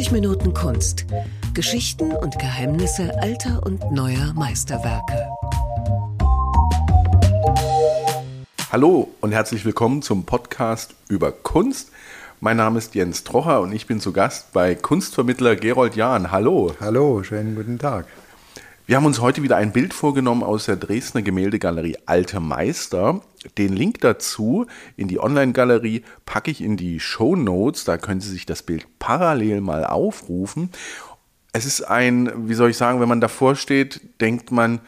90 Minuten Kunst. Geschichten und Geheimnisse alter und neuer Meisterwerke. Hallo und herzlich willkommen zum Podcast über Kunst. Mein Name ist Jens Trocher und ich bin zu Gast bei Kunstvermittler Gerold Jahn. Hallo. Hallo, schönen guten Tag. Wir haben uns heute wieder ein Bild vorgenommen aus der Dresdner Gemäldegalerie Alte Meister. Den Link dazu in die Online-Galerie packe ich in die Show Notes. Da können Sie sich das Bild parallel mal aufrufen. Es ist ein, wie soll ich sagen, wenn man davor steht, denkt man,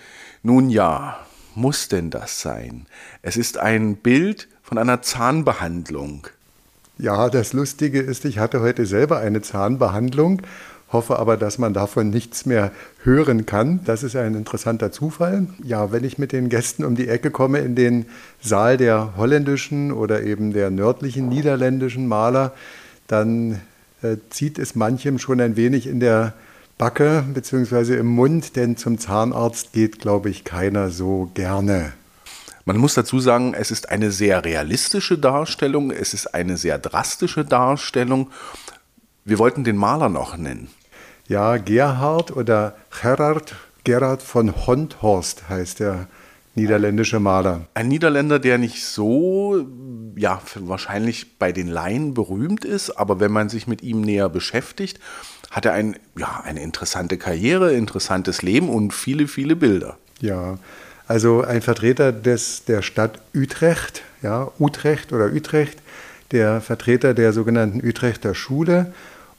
nun ja, muss denn das sein? Es ist ein Bild von einer Zahnbehandlung. Ja, das Lustige ist, ich hatte heute selber eine Zahnbehandlung hoffe aber, dass man davon nichts mehr hören kann. Das ist ein interessanter Zufall. Ja, wenn ich mit den Gästen um die Ecke komme in den Saal der holländischen oder eben der nördlichen niederländischen Maler, dann äh, zieht es manchem schon ein wenig in der Backe bzw. im Mund, denn zum Zahnarzt geht, glaube ich, keiner so gerne. Man muss dazu sagen, es ist eine sehr realistische Darstellung, es ist eine sehr drastische Darstellung. Wir wollten den Maler noch nennen. Ja, Gerhard oder Gerhard, Gerhard von Honthorst heißt der niederländische Maler. Ein Niederländer, der nicht so, ja, wahrscheinlich bei den Laien berühmt ist, aber wenn man sich mit ihm näher beschäftigt, hat er ein, ja, eine interessante Karriere, interessantes Leben und viele, viele Bilder. Ja, also ein Vertreter des, der Stadt Utrecht, ja, Utrecht oder Utrecht, der Vertreter der sogenannten Utrechter Schule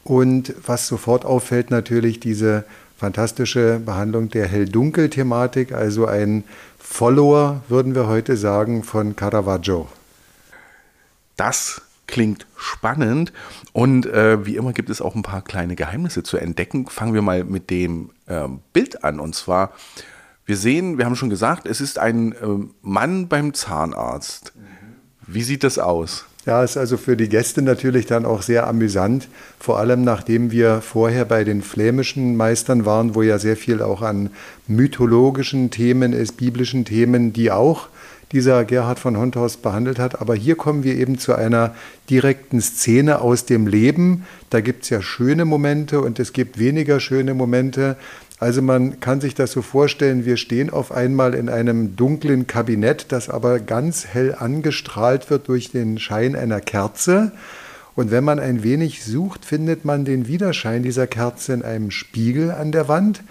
und was sofort auffällt, natürlich diese fantastische Behandlung der Hell-Dunkel-Thematik, also ein Follower, würden wir heute sagen, von Caravaggio. Das klingt spannend und äh, wie immer gibt es auch ein paar kleine Geheimnisse zu entdecken. Fangen wir mal mit dem äh, Bild an und zwar, wir sehen, wir haben schon gesagt, es ist ein äh, Mann beim Zahnarzt. Wie sieht das aus? Ja, ist also für die Gäste natürlich dann auch sehr amüsant, vor allem nachdem wir vorher bei den flämischen Meistern waren, wo ja sehr viel auch an mythologischen Themen ist, biblischen Themen, die auch dieser Gerhard von Honthorst behandelt hat. Aber hier kommen wir eben zu einer direkten Szene aus dem Leben. Da gibt es ja schöne Momente und es gibt weniger schöne Momente. Also man kann sich das so vorstellen, wir stehen auf einmal in einem dunklen Kabinett, das aber ganz hell angestrahlt wird durch den Schein einer Kerze. Und wenn man ein wenig sucht, findet man den Widerschein dieser Kerze in einem Spiegel an der Wand.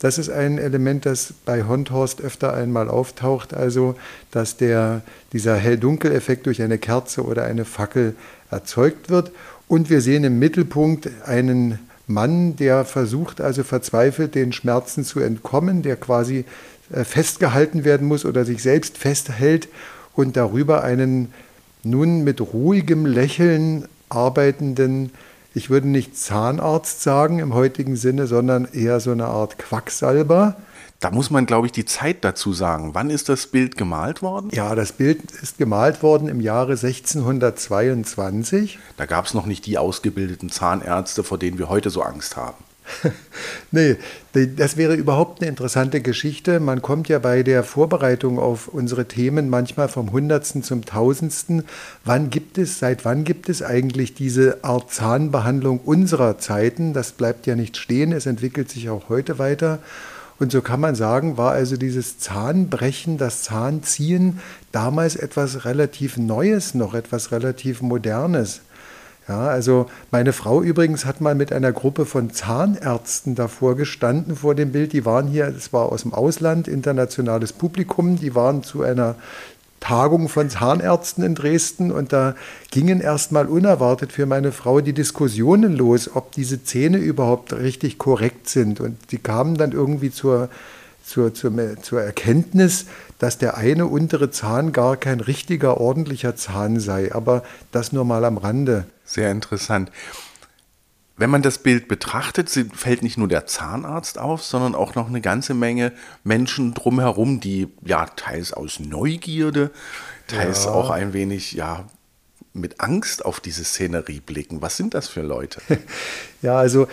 Das ist ein Element, das bei Honthorst öfter einmal auftaucht, also dass der, dieser Hell-Dunkel-Effekt durch eine Kerze oder eine Fackel erzeugt wird. Und wir sehen im Mittelpunkt einen Mann, der versucht also verzweifelt den Schmerzen zu entkommen, der quasi äh, festgehalten werden muss oder sich selbst festhält und darüber einen nun mit ruhigem Lächeln arbeitenden, ich würde nicht Zahnarzt sagen im heutigen Sinne, sondern eher so eine Art Quacksalber, da muss man, glaube ich, die Zeit dazu sagen. Wann ist das Bild gemalt worden? Ja, das Bild ist gemalt worden im Jahre 1622. Da gab es noch nicht die ausgebildeten Zahnärzte, vor denen wir heute so Angst haben. nee, das wäre überhaupt eine interessante Geschichte. Man kommt ja bei der Vorbereitung auf unsere Themen manchmal vom Hundertsten zum Tausendsten. Wann gibt es, seit wann gibt es eigentlich diese Art Zahnbehandlung unserer Zeiten? Das bleibt ja nicht stehen, es entwickelt sich auch heute weiter. Und so kann man sagen, war also dieses Zahnbrechen, das Zahnziehen damals etwas relativ Neues, noch etwas relativ Modernes. Ja, also meine Frau übrigens hat mal mit einer Gruppe von Zahnärzten davor gestanden vor dem Bild. Die waren hier, es war aus dem Ausland, internationales Publikum, die waren zu einer Tagung von Zahnärzten in Dresden und da gingen erstmal unerwartet für meine Frau die Diskussionen los, ob diese Zähne überhaupt richtig korrekt sind. Und die kamen dann irgendwie zur, zur, zur, zur Erkenntnis, dass der eine untere Zahn gar kein richtiger, ordentlicher Zahn sei. Aber das nur mal am Rande. Sehr interessant. Wenn man das Bild betrachtet, fällt nicht nur der Zahnarzt auf, sondern auch noch eine ganze Menge Menschen drumherum, die ja teils aus Neugierde, teils ja. auch ein wenig ja mit Angst auf diese Szenerie blicken. Was sind das für Leute? ja, also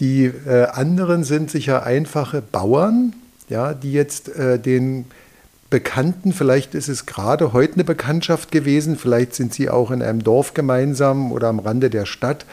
die äh, anderen sind sicher einfache Bauern, ja, die jetzt äh, den Bekannten, vielleicht ist es gerade heute eine Bekanntschaft gewesen, vielleicht sind sie auch in einem Dorf gemeinsam oder am Rande der Stadt,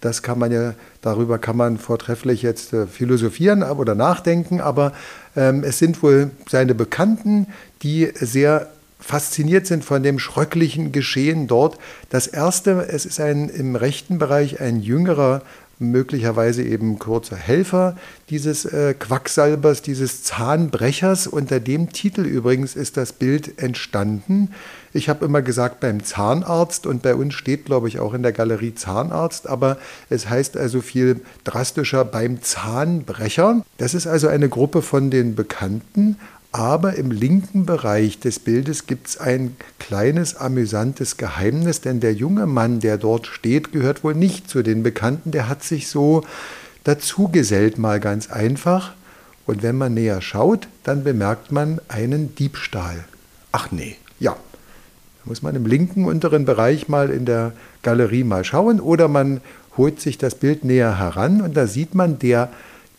Das kann man ja, darüber kann man vortrefflich jetzt äh, philosophieren oder nachdenken, aber ähm, es sind wohl seine Bekannten, die sehr fasziniert sind von dem schröcklichen Geschehen dort. Das erste, es ist ein im rechten Bereich ein jüngerer möglicherweise eben kurzer Helfer dieses äh, Quacksalbers, dieses Zahnbrechers. Unter dem Titel übrigens ist das Bild entstanden. Ich habe immer gesagt beim Zahnarzt und bei uns steht, glaube ich, auch in der Galerie Zahnarzt, aber es heißt also viel drastischer beim Zahnbrecher. Das ist also eine Gruppe von den Bekannten, aber im linken Bereich des Bildes gibt es ein kleines amüsantes Geheimnis, denn der junge Mann, der dort steht, gehört wohl nicht zu den Bekannten, der hat sich so dazugesellt, mal ganz einfach. Und wenn man näher schaut, dann bemerkt man einen Diebstahl. Ach nee. Ja. Muss man im linken unteren Bereich mal in der Galerie mal schauen oder man holt sich das Bild näher heran und da sieht man, der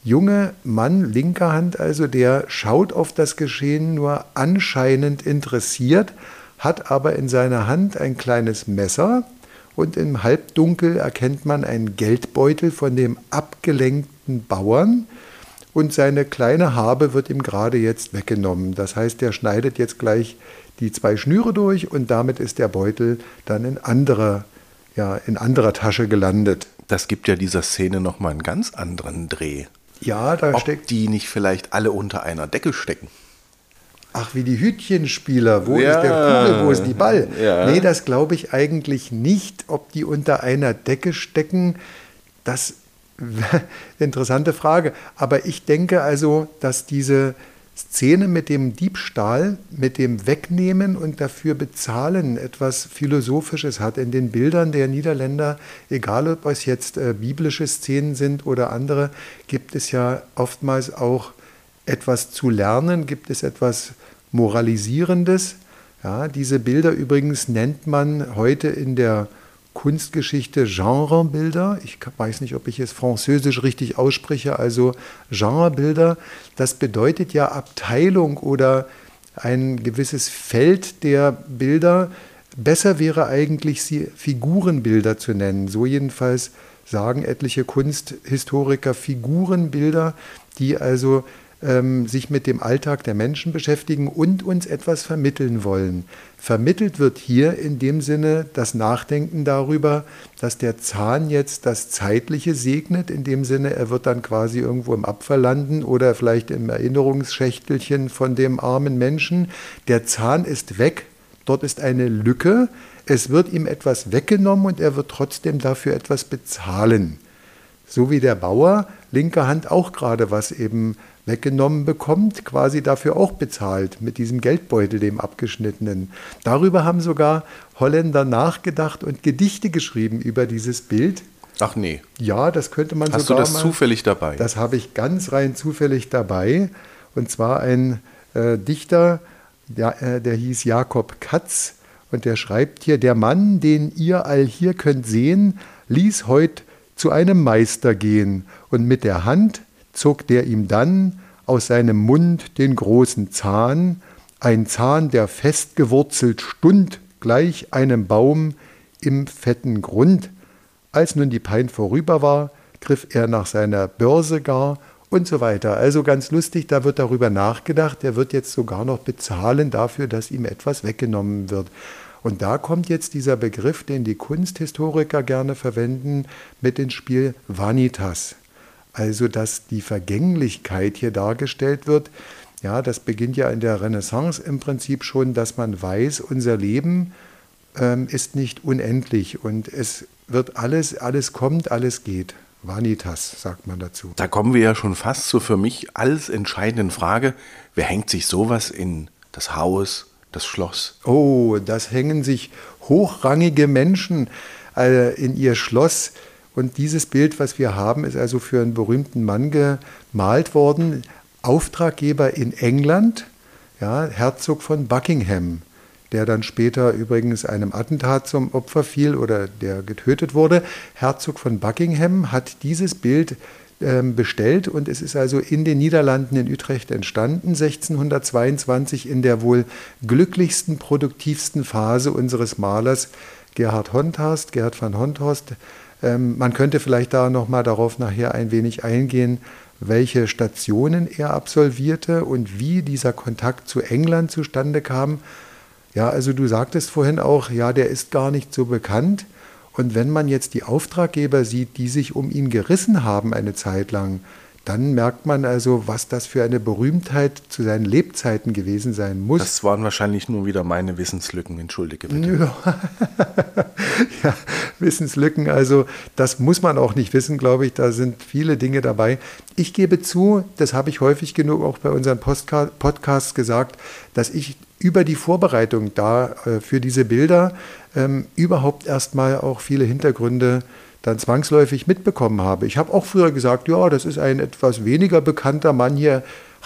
junge Mann, linker Hand also, der schaut auf das Geschehen nur anscheinend interessiert, hat aber in seiner Hand ein kleines Messer und im Halbdunkel erkennt man einen Geldbeutel von dem abgelenkten Bauern und seine kleine Habe wird ihm gerade jetzt weggenommen. Das heißt, er schneidet jetzt gleich die zwei Schnüre durch und damit ist der Beutel dann in anderer, ja, in anderer Tasche gelandet. Das gibt ja dieser Szene nochmal einen ganz anderen Dreh. Ja, da Ob steckt. die nicht vielleicht alle unter einer Decke stecken. Ach, wie die Hütchenspieler. Wo Ja. ist der Kugel, wo ist die Ball? Ja. Nee, das glaube ich eigentlich nicht. Ob die unter einer Decke stecken, das interessante Frage. Aber ich denke also, dass diese Szene mit dem Diebstahl, mit dem Wegnehmen und dafür bezahlen etwas Philosophisches hat. In den Bildern der Niederländer, egal ob es jetzt äh, biblische Szenen sind oder andere, gibt es ja oftmals auch etwas zu lernen, gibt es etwas Moralisierendes. Ja, diese Bilder übrigens nennt man heute in der Kunstgeschichte Genrebilder. Ich weiß nicht, ob ich es französisch richtig ausspreche, also Genrebilder. Das bedeutet ja Abteilung oder ein gewisses Feld der Bilder. Besser wäre eigentlich, sie Figurenbilder zu nennen. So jedenfalls sagen etliche Kunsthistoriker Figurenbilder, die also ähm, sich mit dem Alltag der Menschen beschäftigen und uns etwas vermitteln wollen. Vermittelt wird hier in dem Sinne das Nachdenken darüber, dass der Zahn jetzt das Zeitliche segnet, in dem Sinne, er wird dann quasi irgendwo im Abfall landen oder vielleicht im Erinnerungsschächtelchen von dem armen Menschen. Der Zahn ist weg, dort ist eine Lücke, es wird ihm etwas weggenommen und er wird trotzdem dafür etwas bezahlen. So wie der Bauer linker Hand auch gerade was eben weggenommen bekommt, quasi dafür auch bezahlt mit diesem Geldbeutel, dem abgeschnittenen. Darüber haben sogar Holländer nachgedacht und Gedichte geschrieben über dieses Bild. Ach nee. Ja, das könnte man Hast du sogar das mal, zufällig dabei? Das habe ich ganz rein zufällig dabei. Und zwar ein äh, Dichter, der, äh, der hieß Jakob Katz. Und der schreibt hier, der Mann, den ihr all hier könnt sehen, ließ heut zu einem Meister gehen. Und mit der Hand zog der ihm dann aus seinem Mund den großen Zahn, ein Zahn, der fest gewurzelt stund, gleich einem Baum im fetten Grund. Als nun die Pein vorüber war, griff er nach seiner Börse gar und so weiter. Also ganz lustig, da wird darüber nachgedacht, er wird jetzt sogar noch bezahlen dafür, dass ihm etwas weggenommen wird. Und da kommt jetzt dieser Begriff, den die Kunsthistoriker gerne verwenden, mit ins Spiel Vanitas. Also, dass die Vergänglichkeit hier dargestellt wird. Ja, das beginnt ja in der Renaissance im Prinzip schon, dass man weiß, unser Leben ähm, ist nicht unendlich und es wird alles, alles kommt, alles geht. Vanitas, sagt man dazu. Da kommen wir ja schon fast zur für mich alles entscheidenden Frage, wer hängt sich sowas in das Haus, das Schloss? Oh, das hängen sich hochrangige Menschen äh, in ihr Schloss. Und dieses Bild, was wir haben, ist also für einen berühmten Mann gemalt worden. Auftraggeber in England, ja, Herzog von Buckingham, der dann später übrigens einem Attentat zum Opfer fiel oder der getötet wurde. Herzog von Buckingham hat dieses Bild ähm, bestellt und es ist also in den Niederlanden in Utrecht entstanden, 1622 in der wohl glücklichsten, produktivsten Phase unseres Malers Gerhard Honthorst, Gerhard van Honthorst, Ähm, man könnte vielleicht da nochmal darauf nachher ein wenig eingehen, welche Stationen er absolvierte und wie dieser Kontakt zu England zustande kam. Ja, also du sagtest vorhin auch, ja, der ist gar nicht so bekannt. Und wenn man jetzt die Auftraggeber sieht, die sich um ihn gerissen haben eine Zeit lang, dann merkt man also, was das für eine Berühmtheit zu seinen Lebzeiten gewesen sein muss. Das waren wahrscheinlich nur wieder meine Wissenslücken, entschuldige bitte. ja, Wissenslücken, also das muss man auch nicht wissen, glaube ich, da sind viele Dinge dabei. Ich gebe zu, das habe ich häufig genug auch bei unseren Podcasts gesagt, dass ich über die Vorbereitung da äh, für diese Bilder ähm, überhaupt erstmal auch viele Hintergründe dann zwangsläufig mitbekommen habe. Ich habe auch früher gesagt, ja, das ist ein etwas weniger bekannter Mann hier.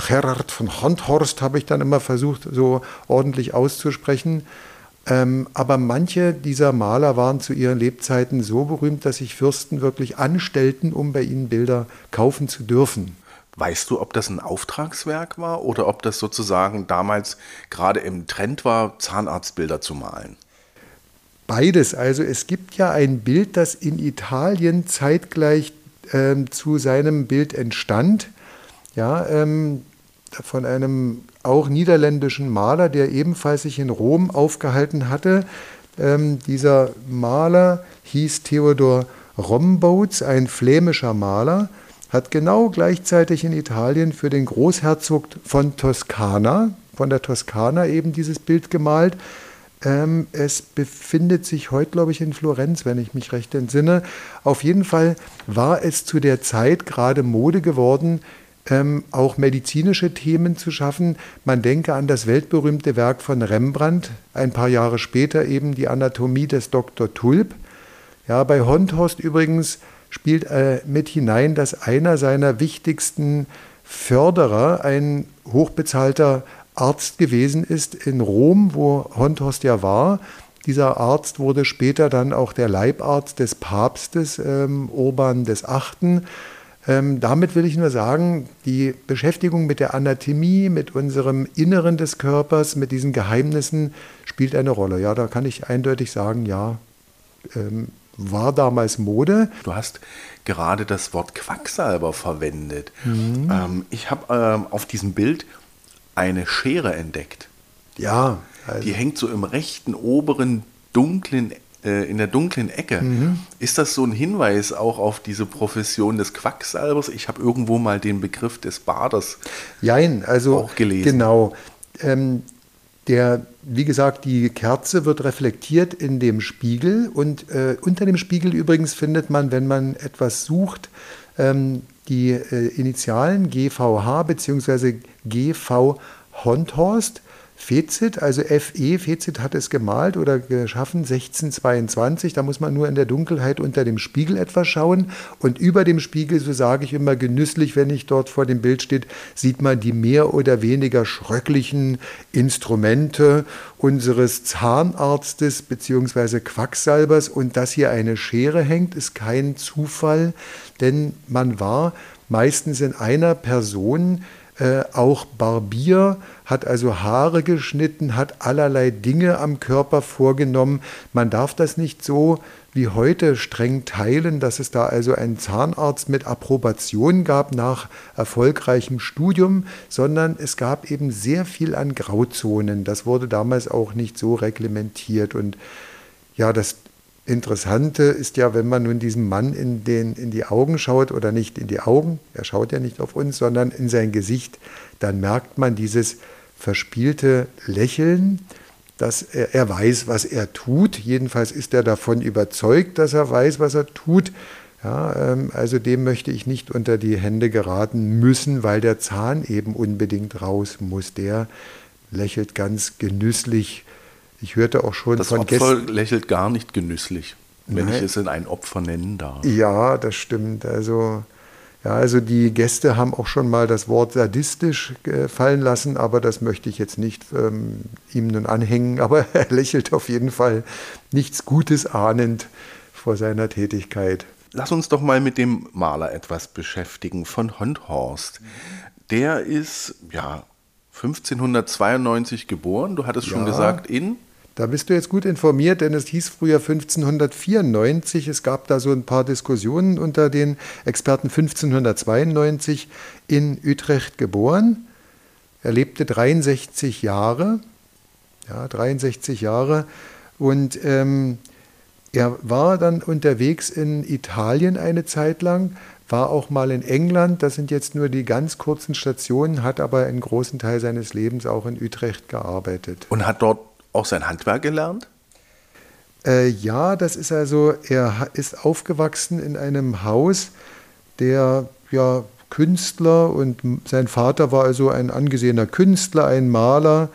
Gerhard von Honthorst habe ich dann immer versucht, so ordentlich auszusprechen. Ähm, aber manche dieser Maler waren zu ihren Lebzeiten so berühmt, dass sich Fürsten wirklich anstellten, um bei ihnen Bilder kaufen zu dürfen. Weißt du, ob das ein Auftragswerk war oder ob das sozusagen damals gerade im Trend war, Zahnarztbilder zu malen? Beides. Also es gibt ja ein Bild, das in Italien zeitgleich ähm, zu seinem Bild entstand. Ja, ähm, von einem auch niederländischen Maler, der ebenfalls sich in Rom aufgehalten hatte. Ähm, dieser Maler hieß Theodor Rombouts, ein flämischer Maler, hat genau gleichzeitig in Italien für den Großherzog von Toskana, von der Toskana eben dieses Bild gemalt. Ähm, es befindet sich heute, glaube ich, in Florenz, wenn ich mich recht entsinne. Auf jeden Fall war es zu der Zeit gerade Mode geworden, ähm, auch medizinische Themen zu schaffen. Man denke an das weltberühmte Werk von Rembrandt, ein paar Jahre später eben die Anatomie des Dr. Tulp. Ja, bei Honthorst übrigens spielt äh, mit hinein, dass einer seiner wichtigsten Förderer ein hochbezahlter Arzt gewesen ist in Rom, wo Honthorst ja war. Dieser Arzt wurde später dann auch der Leibarzt des Papstes ähm, Urban VIII. Ähm, damit will ich nur sagen, die Beschäftigung mit der Anatomie, mit unserem Inneren des Körpers, mit diesen Geheimnissen spielt eine Rolle. Ja, da kann ich eindeutig sagen, ja, ähm, war damals Mode. Du hast gerade das Wort Quacksalber verwendet. Mhm. Ähm, ich habe ähm, auf diesem Bild eine Schere entdeckt. Ja. Also die hängt so im rechten oberen dunklen äh, in der dunklen Ecke. Mhm. Ist das so ein Hinweis auch auf diese Profession des Quacksalbers? Ich habe irgendwo mal den Begriff des Baders Jein, also auch gelesen. Genau. Ähm, der, wie gesagt, die Kerze wird reflektiert in dem Spiegel und äh, unter dem Spiegel übrigens findet man, wenn man etwas sucht, ähm, die äh, Initialen GVH bzw. GV Honthorst. Fezit, also FE, Fezit hat es gemalt oder geschaffen, 1622. Da muss man nur in der Dunkelheit unter dem Spiegel etwas schauen. Und über dem Spiegel, so sage ich immer genüsslich, wenn ich dort vor dem Bild steht, sieht man die mehr oder weniger schröcklichen Instrumente unseres Zahnarztes bzw. Quacksalbers. Und dass hier eine Schere hängt, ist kein Zufall, denn man war meistens in einer Person äh, auch Barbier, hat also Haare geschnitten, hat allerlei Dinge am Körper vorgenommen. Man darf das nicht so wie heute streng teilen, dass es da also einen Zahnarzt mit Approbation gab nach erfolgreichem Studium, sondern es gab eben sehr viel an Grauzonen. Das wurde damals auch nicht so reglementiert und ja, das Interessante ist ja, wenn man nun diesem Mann in, den, in die Augen schaut oder nicht in die Augen, er schaut ja nicht auf uns, sondern in sein Gesicht, dann merkt man dieses verspielte Lächeln, dass er, er weiß, was er tut. Jedenfalls ist er davon überzeugt, dass er weiß, was er tut. Ja, ähm, also dem möchte ich nicht unter die Hände geraten müssen, weil der Zahn eben unbedingt raus muss. Der lächelt ganz genüsslich ich hörte auch schon das von Opfer Gästen. lächelt gar nicht genüsslich, wenn Nein. ich es in ein Opfer nennen darf. Ja, das stimmt. Also, ja, also die Gäste haben auch schon mal das Wort sadistisch äh, fallen lassen, aber das möchte ich jetzt nicht ähm, ihm nun anhängen. Aber er lächelt auf jeden Fall nichts Gutes ahnend vor seiner Tätigkeit. Lass uns doch mal mit dem Maler etwas beschäftigen von Honthorst. Der ist ja 1592 geboren. Du hattest schon ja. gesagt in Da bist du jetzt gut informiert, denn es hieß früher 1594. Es gab da so ein paar Diskussionen unter den Experten. 1592 in Utrecht geboren. Er lebte 63 Jahre. Ja, 63 Jahre. Und ähm, er war dann unterwegs in Italien eine Zeit lang, war auch mal in England. Das sind jetzt nur die ganz kurzen Stationen, hat aber einen großen Teil seines Lebens auch in Utrecht gearbeitet. Und hat dort auch sein Handwerk gelernt? Äh, ja, das ist also, er ist aufgewachsen in einem Haus, der ja Künstler und sein Vater war also ein angesehener Künstler, ein Maler.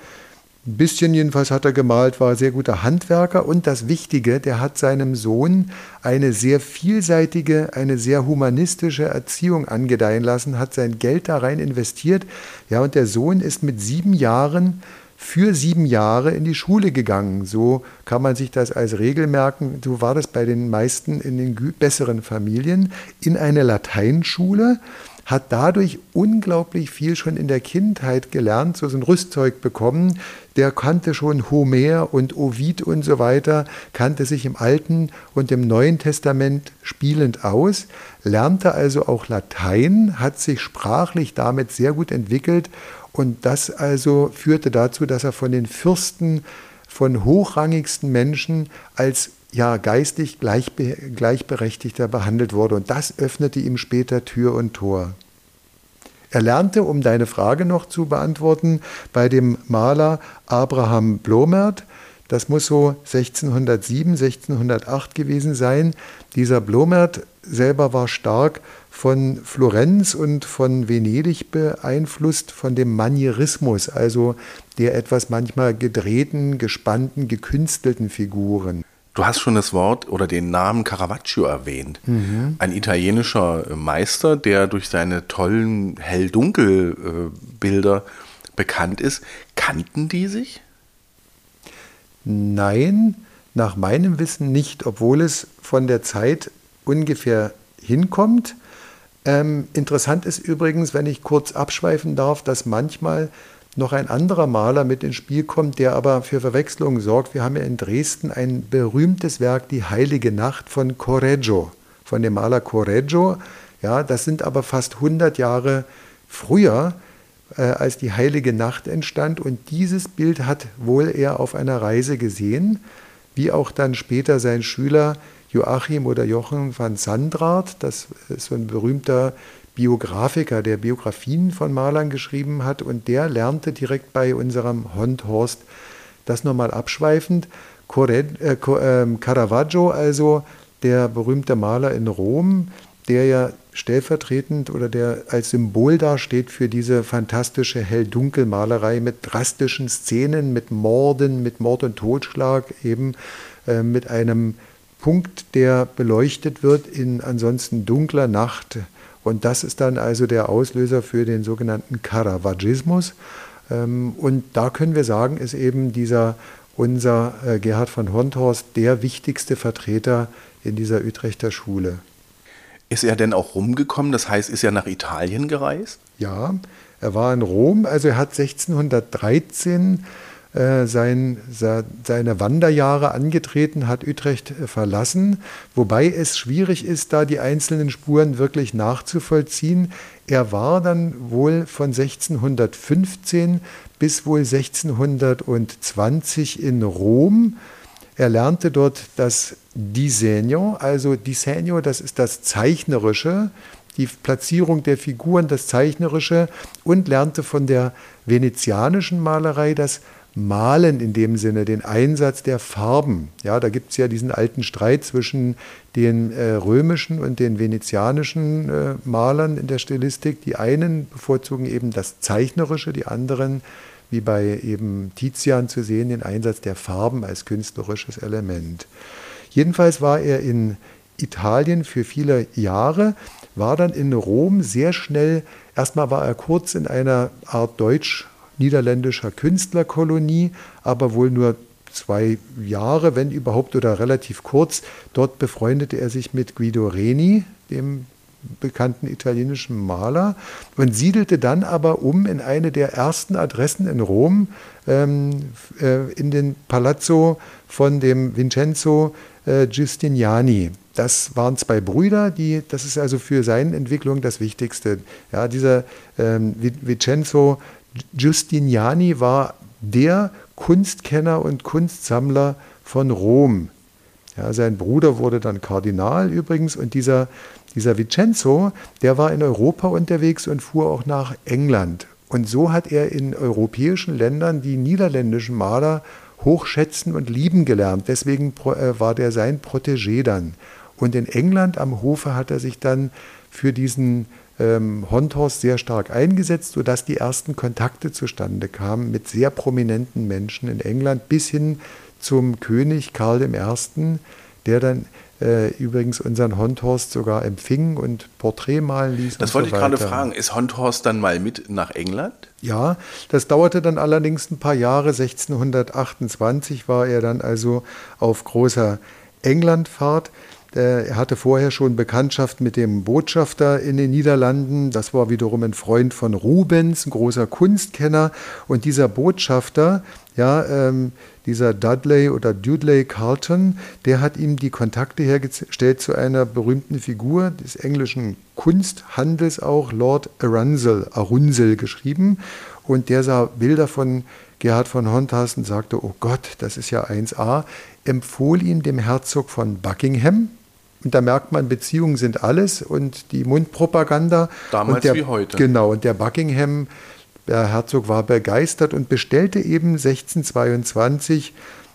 Ein bisschen jedenfalls hat er gemalt, war sehr guter Handwerker und das Wichtige, der hat seinem Sohn eine sehr vielseitige, eine sehr humanistische Erziehung angedeihen lassen, hat sein Geld da rein investiert. Ja, und der Sohn ist mit sieben Jahren für sieben Jahre in die Schule gegangen. So kann man sich das als Regel merken. So war das bei den meisten in den besseren Familien. In eine Lateinschule, hat dadurch unglaublich viel schon in der Kindheit gelernt, so ein Rüstzeug bekommen. Der kannte schon Homer und Ovid und so weiter, kannte sich im Alten und im Neuen Testament spielend aus, lernte also auch Latein, hat sich sprachlich damit sehr gut entwickelt und das also führte dazu, dass er von den Fürsten, von hochrangigsten Menschen als ja, geistig gleichbe gleichberechtigter behandelt wurde. Und das öffnete ihm später Tür und Tor. Er lernte, um deine Frage noch zu beantworten, bei dem Maler Abraham Blomert. Das muss so 1607, 1608 gewesen sein. Dieser Blomert selber war stark von Florenz und von Venedig beeinflusst, von dem Manierismus, also der etwas manchmal gedrehten, gespannten, gekünstelten Figuren. Du hast schon das Wort oder den Namen Caravaggio erwähnt. Mhm. Ein italienischer Meister, der durch seine tollen Hell-Dunkel-Bilder bekannt ist. Kannten die sich? Nein, nach meinem Wissen nicht, obwohl es von der Zeit ungefähr hinkommt. Ähm, interessant ist übrigens, wenn ich kurz abschweifen darf, dass manchmal noch ein anderer Maler mit ins Spiel kommt, der aber für Verwechslungen sorgt. Wir haben ja in Dresden ein berühmtes Werk, die Heilige Nacht von Correggio, von dem Maler Correggio. Ja, das sind aber fast 100 Jahre früher, äh, als die Heilige Nacht entstand. Und dieses Bild hat wohl er auf einer Reise gesehen, wie auch dann später sein Schüler Joachim oder Jochen van Sandrart, das ist so ein berühmter Biografiker, der Biografien von Malern geschrieben hat und der lernte direkt bei unserem Hond Horst das nochmal abschweifend. Äh, ähm, Caravaggio, also der berühmte Maler in Rom, der ja stellvertretend oder der als Symbol dasteht für diese fantastische Hell-Dunkel-Malerei mit drastischen Szenen, mit Morden, mit Mord und Totschlag, eben äh, mit einem Punkt, der beleuchtet wird in ansonsten dunkler Nacht. Und das ist dann also der Auslöser für den sogenannten Caravaggismus. Ähm, und da können wir sagen, ist eben dieser unser äh, Gerhard von Honthorst der wichtigste Vertreter in dieser Utrechter Schule. Ist er denn auch rumgekommen? Das heißt, ist er nach Italien gereist? Ja, er war in Rom. Also er hat 1613 äh, sein, seine Wanderjahre angetreten, hat Utrecht äh, verlassen, wobei es schwierig ist, da die einzelnen Spuren wirklich nachzuvollziehen. Er war dann wohl von 1615 bis wohl 1620 in Rom. Er lernte dort das Disegno, also Disegno, das ist das Zeichnerische, die Platzierung der Figuren, das Zeichnerische und lernte von der venezianischen Malerei das Malen in dem Sinne, den Einsatz der Farben. Ja, da gibt es ja diesen alten Streit zwischen den äh, römischen und den venezianischen äh, Malern in der Stilistik. Die einen bevorzugen eben das Zeichnerische, die anderen, wie bei eben Tizian zu sehen, den Einsatz der Farben als künstlerisches Element. Jedenfalls war er in Italien für viele Jahre, war dann in Rom sehr schnell, erstmal war er kurz in einer Art Deutsch- niederländischer Künstlerkolonie, aber wohl nur zwei Jahre, wenn überhaupt, oder relativ kurz. Dort befreundete er sich mit Guido Reni, dem bekannten italienischen Maler und siedelte dann aber um in eine der ersten Adressen in Rom, ähm, äh, in den Palazzo von dem Vincenzo äh, Giustiniani. Das waren zwei Brüder, die, das ist also für seine Entwicklung das Wichtigste. Ja, dieser ähm, Vincenzo Giustiniani war der Kunstkenner und Kunstsammler von Rom. Ja, sein Bruder wurde dann Kardinal übrigens und dieser, dieser Vincenzo, der war in Europa unterwegs und fuhr auch nach England. Und so hat er in europäischen Ländern die niederländischen Maler hochschätzen und lieben gelernt. Deswegen äh, war der sein Protégé dann. Und in England am Hofe hat er sich dann für diesen ähm, Honthorst sehr stark eingesetzt, sodass die ersten Kontakte zustande kamen mit sehr prominenten Menschen in England bis hin zum König Karl I., der dann äh, übrigens unseren Honthorst sogar empfing und Porträt malen ließ. Das wollte so ich gerade fragen. Ist Honthorst dann mal mit nach England? Ja, das dauerte dann allerdings ein paar Jahre. 1628 war er dann also auf großer Englandfahrt. Er hatte vorher schon Bekanntschaft mit dem Botschafter in den Niederlanden. Das war wiederum ein Freund von Rubens, ein großer Kunstkenner. Und dieser Botschafter, ja, ähm, dieser Dudley oder Dudley Carlton, der hat ihm die Kontakte hergestellt zu einer berühmten Figur des englischen Kunsthandels auch, Lord Arunzel, Arunzel geschrieben. Und der sah Bilder von Gerhard von Honthast und sagte, oh Gott, das ist ja 1a, empfohl ihn dem Herzog von Buckingham, und da merkt man, Beziehungen sind alles und die Mundpropaganda. Damals der, wie heute. Genau, und der Buckingham, der Herzog war begeistert und bestellte eben 1622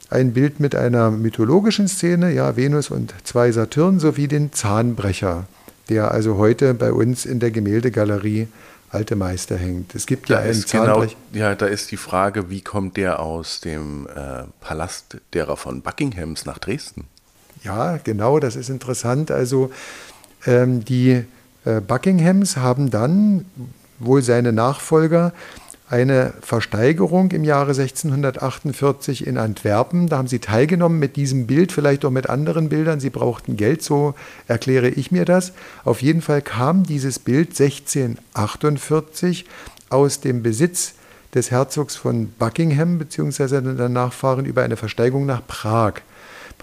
ein Bild mit einer mythologischen Szene, ja, Venus und zwei Saturn sowie den Zahnbrecher, der also heute bei uns in der Gemäldegalerie Alte Meister hängt. Es gibt da ja einen Zahnbrecher. Genau, ja, da ist die Frage, wie kommt der aus dem äh, Palast derer von Buckinghams nach Dresden? Ja, genau, das ist interessant. Also ähm, die äh, Buckinghams haben dann, wohl seine Nachfolger, eine Versteigerung im Jahre 1648 in Antwerpen. Da haben sie teilgenommen mit diesem Bild, vielleicht auch mit anderen Bildern. Sie brauchten Geld, so erkläre ich mir das. Auf jeden Fall kam dieses Bild 1648 aus dem Besitz des Herzogs von Buckingham bzw. der Nachfahren über eine Versteigerung nach Prag.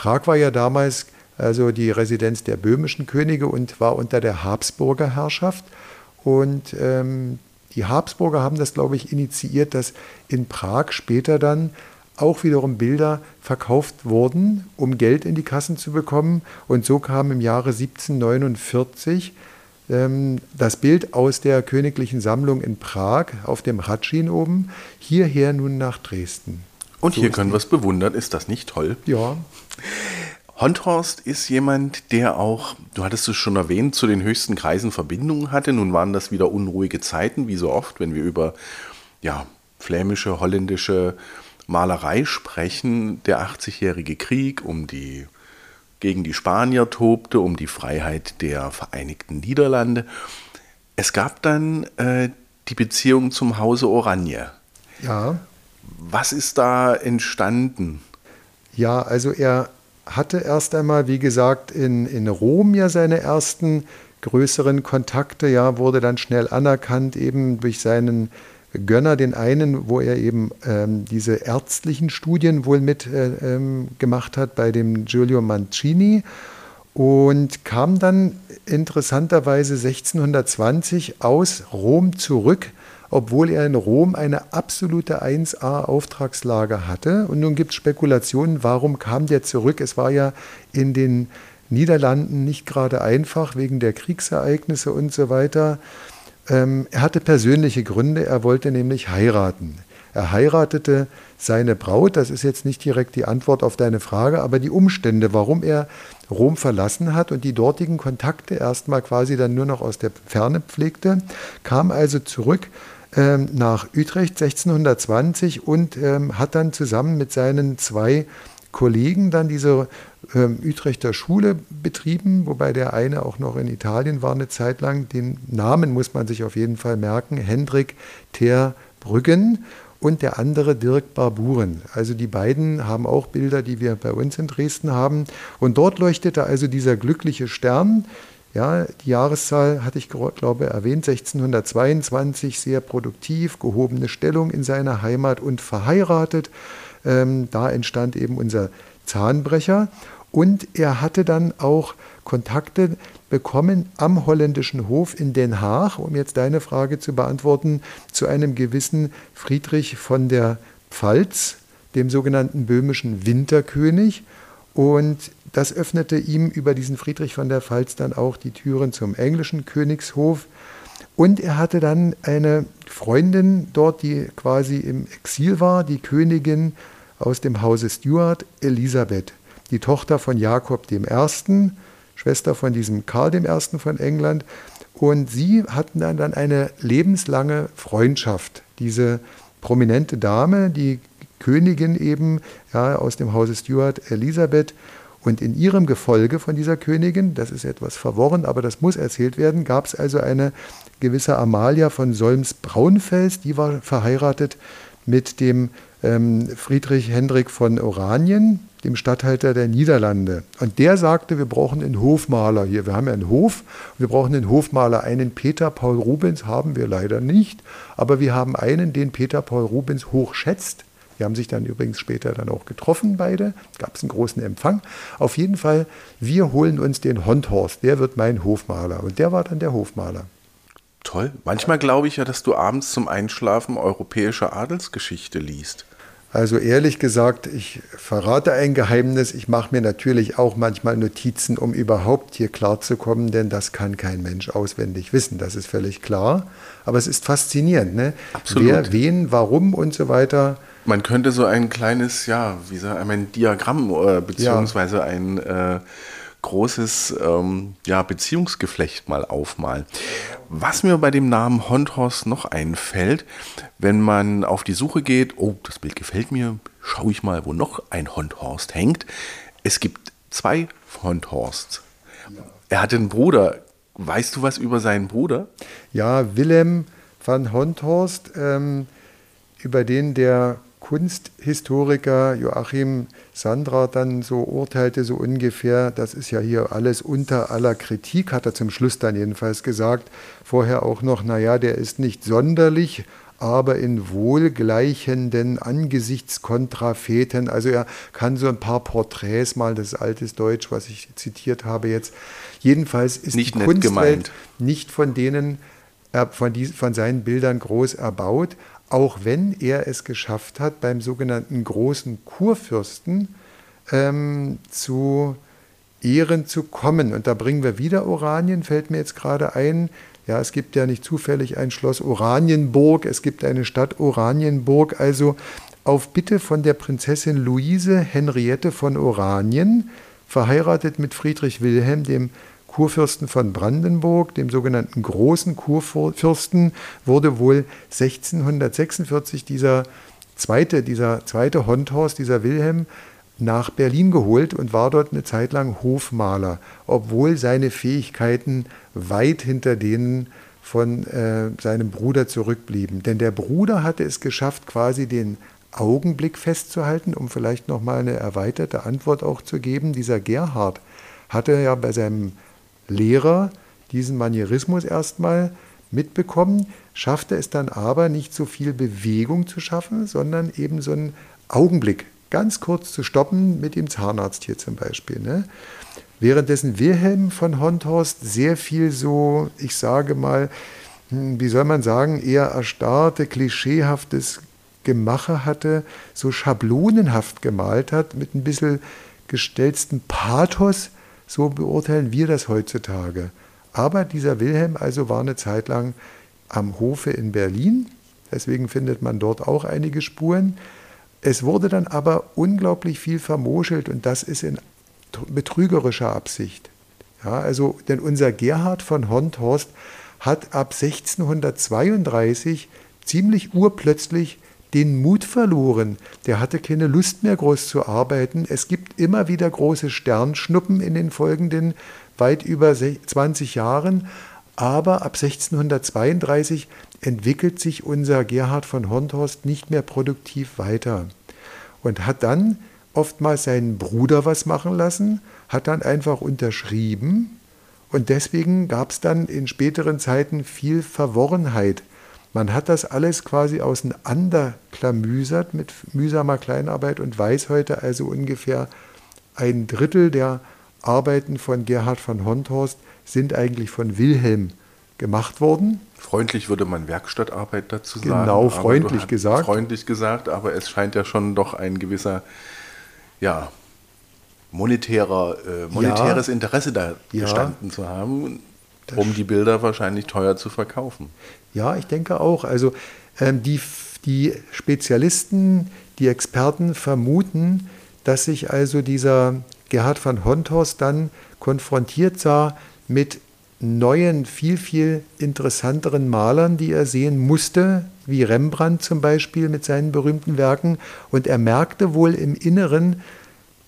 Prag war ja damals also die Residenz der böhmischen Könige und war unter der Habsburger Herrschaft. Und ähm, die Habsburger haben das, glaube ich, initiiert, dass in Prag später dann auch wiederum Bilder verkauft wurden, um Geld in die Kassen zu bekommen. Und so kam im Jahre 1749 ähm, das Bild aus der königlichen Sammlung in Prag auf dem Ratschin oben hierher nun nach Dresden. Und so hier können wir es bewundern. Ist das nicht toll? Ja. Honthorst ist jemand, der auch, du hattest es schon erwähnt, zu den höchsten Kreisen Verbindungen hatte. Nun waren das wieder unruhige Zeiten, wie so oft, wenn wir über ja, flämische, holländische Malerei sprechen. Der 80-jährige Krieg um die, gegen die Spanier tobte, um die Freiheit der Vereinigten Niederlande. Es gab dann äh, die Beziehung zum Hause Oranje. Ja. Was ist da entstanden? Ja, also er hatte erst einmal, wie gesagt, in, in Rom ja seine ersten größeren Kontakte, ja, wurde dann schnell anerkannt, eben durch seinen Gönner, den einen, wo er eben ähm, diese ärztlichen Studien wohl mit äh, ähm, gemacht hat bei dem Giulio Mancini und kam dann interessanterweise 1620 aus Rom zurück obwohl er in Rom eine absolute 1A-Auftragslage hatte. Und nun gibt es Spekulationen, warum kam der zurück? Es war ja in den Niederlanden nicht gerade einfach wegen der Kriegsereignisse und so weiter. Ähm, er hatte persönliche Gründe, er wollte nämlich heiraten. Er heiratete seine Braut, das ist jetzt nicht direkt die Antwort auf deine Frage, aber die Umstände, warum er Rom verlassen hat und die dortigen Kontakte erstmal quasi dann nur noch aus der Ferne pflegte, kam also zurück ähm, nach Utrecht 1620 und ähm, hat dann zusammen mit seinen zwei Kollegen dann diese ähm, Utrechter Schule betrieben, wobei der eine auch noch in Italien war eine Zeit lang. Den Namen muss man sich auf jeden Fall merken, Hendrik Ter Brüggen und der andere Dirk Barburen. Also die beiden haben auch Bilder, die wir bei uns in Dresden haben. Und dort leuchtete also dieser glückliche Stern Ja, die Jahreszahl hatte ich, glaube erwähnt, 1622, sehr produktiv, gehobene Stellung in seiner Heimat und verheiratet. Ähm, da entstand eben unser Zahnbrecher. Und er hatte dann auch Kontakte bekommen am holländischen Hof in Den Haag, um jetzt deine Frage zu beantworten, zu einem gewissen Friedrich von der Pfalz, dem sogenannten böhmischen Winterkönig. Und das öffnete ihm über diesen Friedrich von der Pfalz dann auch die Türen zum englischen Königshof. Und er hatte dann eine Freundin dort, die quasi im Exil war, die Königin aus dem Hause Stuart, Elisabeth, die Tochter von Jakob I., Schwester von diesem Karl I. von England. Und sie hatten dann, eine lebenslange Freundschaft. Diese prominente Dame, die Königin eben ja, aus dem Hause Stuart, Elisabeth. Und in ihrem Gefolge von dieser Königin, das ist etwas verworren, aber das muss erzählt werden, gab es also eine gewisse Amalia von Solms-Braunfels, die war verheiratet mit dem ähm, Friedrich Hendrik von Oranien, dem Statthalter der Niederlande. Und der sagte, wir brauchen einen Hofmaler hier. Wir haben ja einen Hof, wir brauchen einen Hofmaler. Einen Peter Paul Rubens haben wir leider nicht, aber wir haben einen, den Peter Paul Rubens hochschätzt. Die haben sich dann übrigens später dann auch getroffen, beide. Gab es einen großen Empfang. Auf jeden Fall, wir holen uns den Honthorst. Der wird mein Hofmaler. Und der war dann der Hofmaler. Toll. Manchmal glaube ich ja, dass du abends zum Einschlafen europäische Adelsgeschichte liest. Also ehrlich gesagt, ich verrate ein Geheimnis. Ich mache mir natürlich auch manchmal Notizen, um überhaupt hier klarzukommen, denn das kann kein Mensch auswendig wissen. Das ist völlig klar. Aber es ist faszinierend, ne? Absolut. Wer, wen, warum und so weiter. Man könnte so ein kleines, ja, wie sagt man, ein Diagramm äh, beziehungsweise ja. ein äh, großes ähm, ja, Beziehungsgeflecht mal aufmalen. Was mir bei dem Namen Honthorst noch einfällt, wenn man auf die Suche geht, oh, das Bild gefällt mir, schaue ich mal, wo noch ein Honthorst hängt. Es gibt zwei Honthorsts. Er hatte einen Bruder. Weißt du was über seinen Bruder? Ja, Willem van Honthorst, ähm, über den der Kunsthistoriker Joachim Sandra dann so urteilte, so ungefähr, das ist ja hier alles unter aller Kritik, hat er zum Schluss dann jedenfalls gesagt. Vorher auch noch, naja, der ist nicht sonderlich, aber in wohlgleichenden Angesichtskontрафeten. Also er kann so ein paar Porträts mal, das ist altes Deutsch, was ich zitiert habe jetzt. Jedenfalls ist nicht die Kunstwelt gemeint. nicht von denen, von, die, von seinen Bildern groß erbaut, auch wenn er es geschafft hat, beim sogenannten großen Kurfürsten ähm, zu Ehren zu kommen. Und da bringen wir wieder Oranien, fällt mir jetzt gerade ein. Ja, es gibt ja nicht zufällig ein Schloss Oranienburg, es gibt eine Stadt Oranienburg. Also auf Bitte von der Prinzessin Luise Henriette von Oranien, verheiratet mit Friedrich Wilhelm, dem Kurfürsten von Brandenburg, dem sogenannten Großen Kurfürsten, wurde wohl 1646 dieser zweite, dieser zweite Honthorst, dieser Wilhelm, nach Berlin geholt und war dort eine Zeit lang Hofmaler, obwohl seine Fähigkeiten weit hinter denen von äh, seinem Bruder zurückblieben. Denn der Bruder hatte es geschafft, quasi den Augenblick festzuhalten, um vielleicht nochmal eine erweiterte Antwort auch zu geben. Dieser Gerhard hatte ja bei seinem Lehrer diesen Manierismus erstmal mitbekommen, schaffte es dann aber nicht so viel Bewegung zu schaffen, sondern eben so einen Augenblick ganz kurz zu stoppen mit dem Zahnarzt hier zum Beispiel. Ne? Währenddessen Wilhelm von Honthorst sehr viel so, ich sage mal, hm, wie soll man sagen, eher erstarrte, klischeehaftes Gemache hatte, so schablonenhaft gemalt hat, mit ein bisschen gestellten Pathos, so beurteilen wir das heutzutage. Aber dieser Wilhelm also war eine Zeit lang am Hofe in Berlin, deswegen findet man dort auch einige Spuren. Es wurde dann aber unglaublich viel vermoschelt und das ist in betrügerischer Absicht. Ja, also, denn unser Gerhard von Honthorst hat ab 1632 ziemlich urplötzlich den Mut verloren. Der hatte keine Lust mehr groß zu arbeiten. Es gibt immer wieder große Sternschnuppen in den folgenden weit über 20 Jahren. Aber ab 1632 entwickelt sich unser Gerhard von Honthorst nicht mehr produktiv weiter und hat dann oftmals seinen Bruder was machen lassen, hat dann einfach unterschrieben Und deswegen gab es dann in späteren Zeiten viel Verworrenheit. Man hat das alles quasi auseinanderklamüsert mit mühsamer Kleinarbeit und weiß heute also ungefähr ein Drittel der Arbeiten von Gerhard von Honthorst sind eigentlich von Wilhelm gemacht worden. Freundlich würde man Werkstattarbeit dazu sagen. Genau, freundlich gesagt. Freundlich gesagt, aber es scheint ja schon doch ein gewisser, ja, monetärer, äh, monetäres ja, Interesse da ja, gestanden zu haben, um die Bilder wahrscheinlich teuer zu verkaufen. Ja, ich denke auch. Also ähm, die, die Spezialisten, die Experten vermuten, dass sich also dieser Gerhard van Honthorst dann konfrontiert sah mit neuen, viel, viel interessanteren Malern, die er sehen musste, wie Rembrandt zum Beispiel mit seinen berühmten Werken. Und er merkte wohl im Inneren,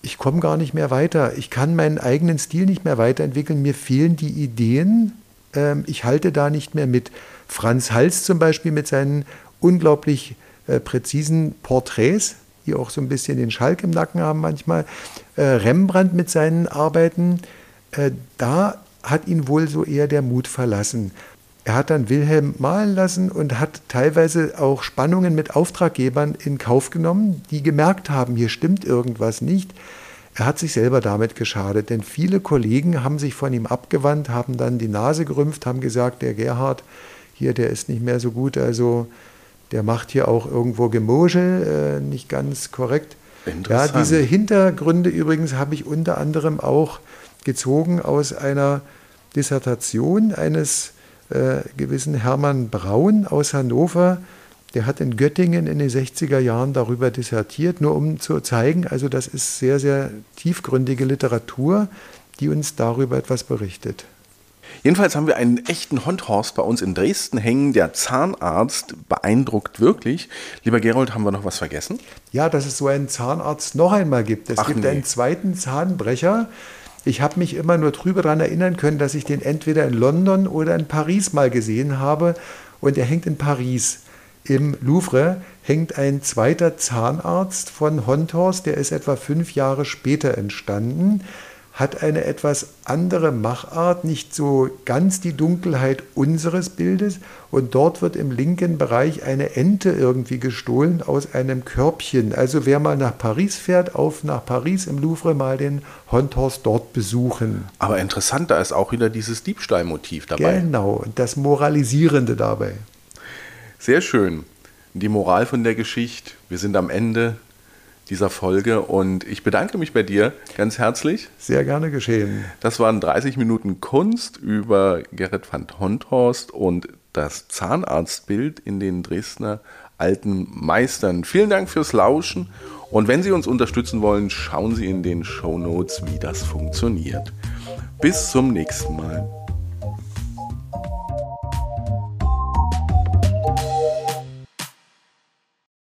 ich komme gar nicht mehr weiter, ich kann meinen eigenen Stil nicht mehr weiterentwickeln, mir fehlen die Ideen, ähm, ich halte da nicht mehr mit. Franz Hals zum Beispiel mit seinen unglaublich äh, präzisen Porträts, die auch so ein bisschen den Schalk im Nacken haben manchmal. Äh, Rembrandt mit seinen Arbeiten, äh, da hat ihn wohl so eher der Mut verlassen. Er hat dann Wilhelm malen lassen und hat teilweise auch Spannungen mit Auftraggebern in Kauf genommen, die gemerkt haben, hier stimmt irgendwas nicht. Er hat sich selber damit geschadet, denn viele Kollegen haben sich von ihm abgewandt, haben dann die Nase gerümpft, haben gesagt, der Gerhard hier, der ist nicht mehr so gut, also der macht hier auch irgendwo Gemogel, äh, nicht ganz korrekt. Ja, diese Hintergründe übrigens habe ich unter anderem auch gezogen aus einer Dissertation eines äh, gewissen Hermann Braun aus Hannover. Der hat in Göttingen in den 60er Jahren darüber dissertiert, nur um zu zeigen, also das ist sehr, sehr tiefgründige Literatur, die uns darüber etwas berichtet. Jedenfalls haben wir einen echten Honthorst bei uns in Dresden hängen. Der Zahnarzt beeindruckt wirklich. Lieber Gerold, haben wir noch was vergessen? Ja, dass es so einen Zahnarzt noch einmal gibt. Es Ach gibt nee. einen zweiten Zahnbrecher, ich habe mich immer nur drüber daran erinnern können, dass ich den entweder in London oder in Paris mal gesehen habe. Und er hängt in Paris. Im Louvre hängt ein zweiter Zahnarzt von Honthorst, der ist etwa fünf Jahre später entstanden hat eine etwas andere Machart, nicht so ganz die Dunkelheit unseres Bildes. Und dort wird im linken Bereich eine Ente irgendwie gestohlen aus einem Körbchen. Also wer mal nach Paris fährt, auf nach Paris im Louvre mal den Honthorst dort besuchen. Aber interessant, da ist auch wieder dieses Diebstahlmotiv dabei. Genau, und das Moralisierende dabei. Sehr schön. Die Moral von der Geschichte, wir sind am Ende, dieser Folge und ich bedanke mich bei dir ganz herzlich. Sehr gerne geschehen. Das waren 30 Minuten Kunst über Gerrit van Honthorst und das Zahnarztbild in den Dresdner alten Meistern. Vielen Dank fürs Lauschen und wenn Sie uns unterstützen wollen, schauen Sie in den Show Notes, wie das funktioniert. Bis zum nächsten Mal.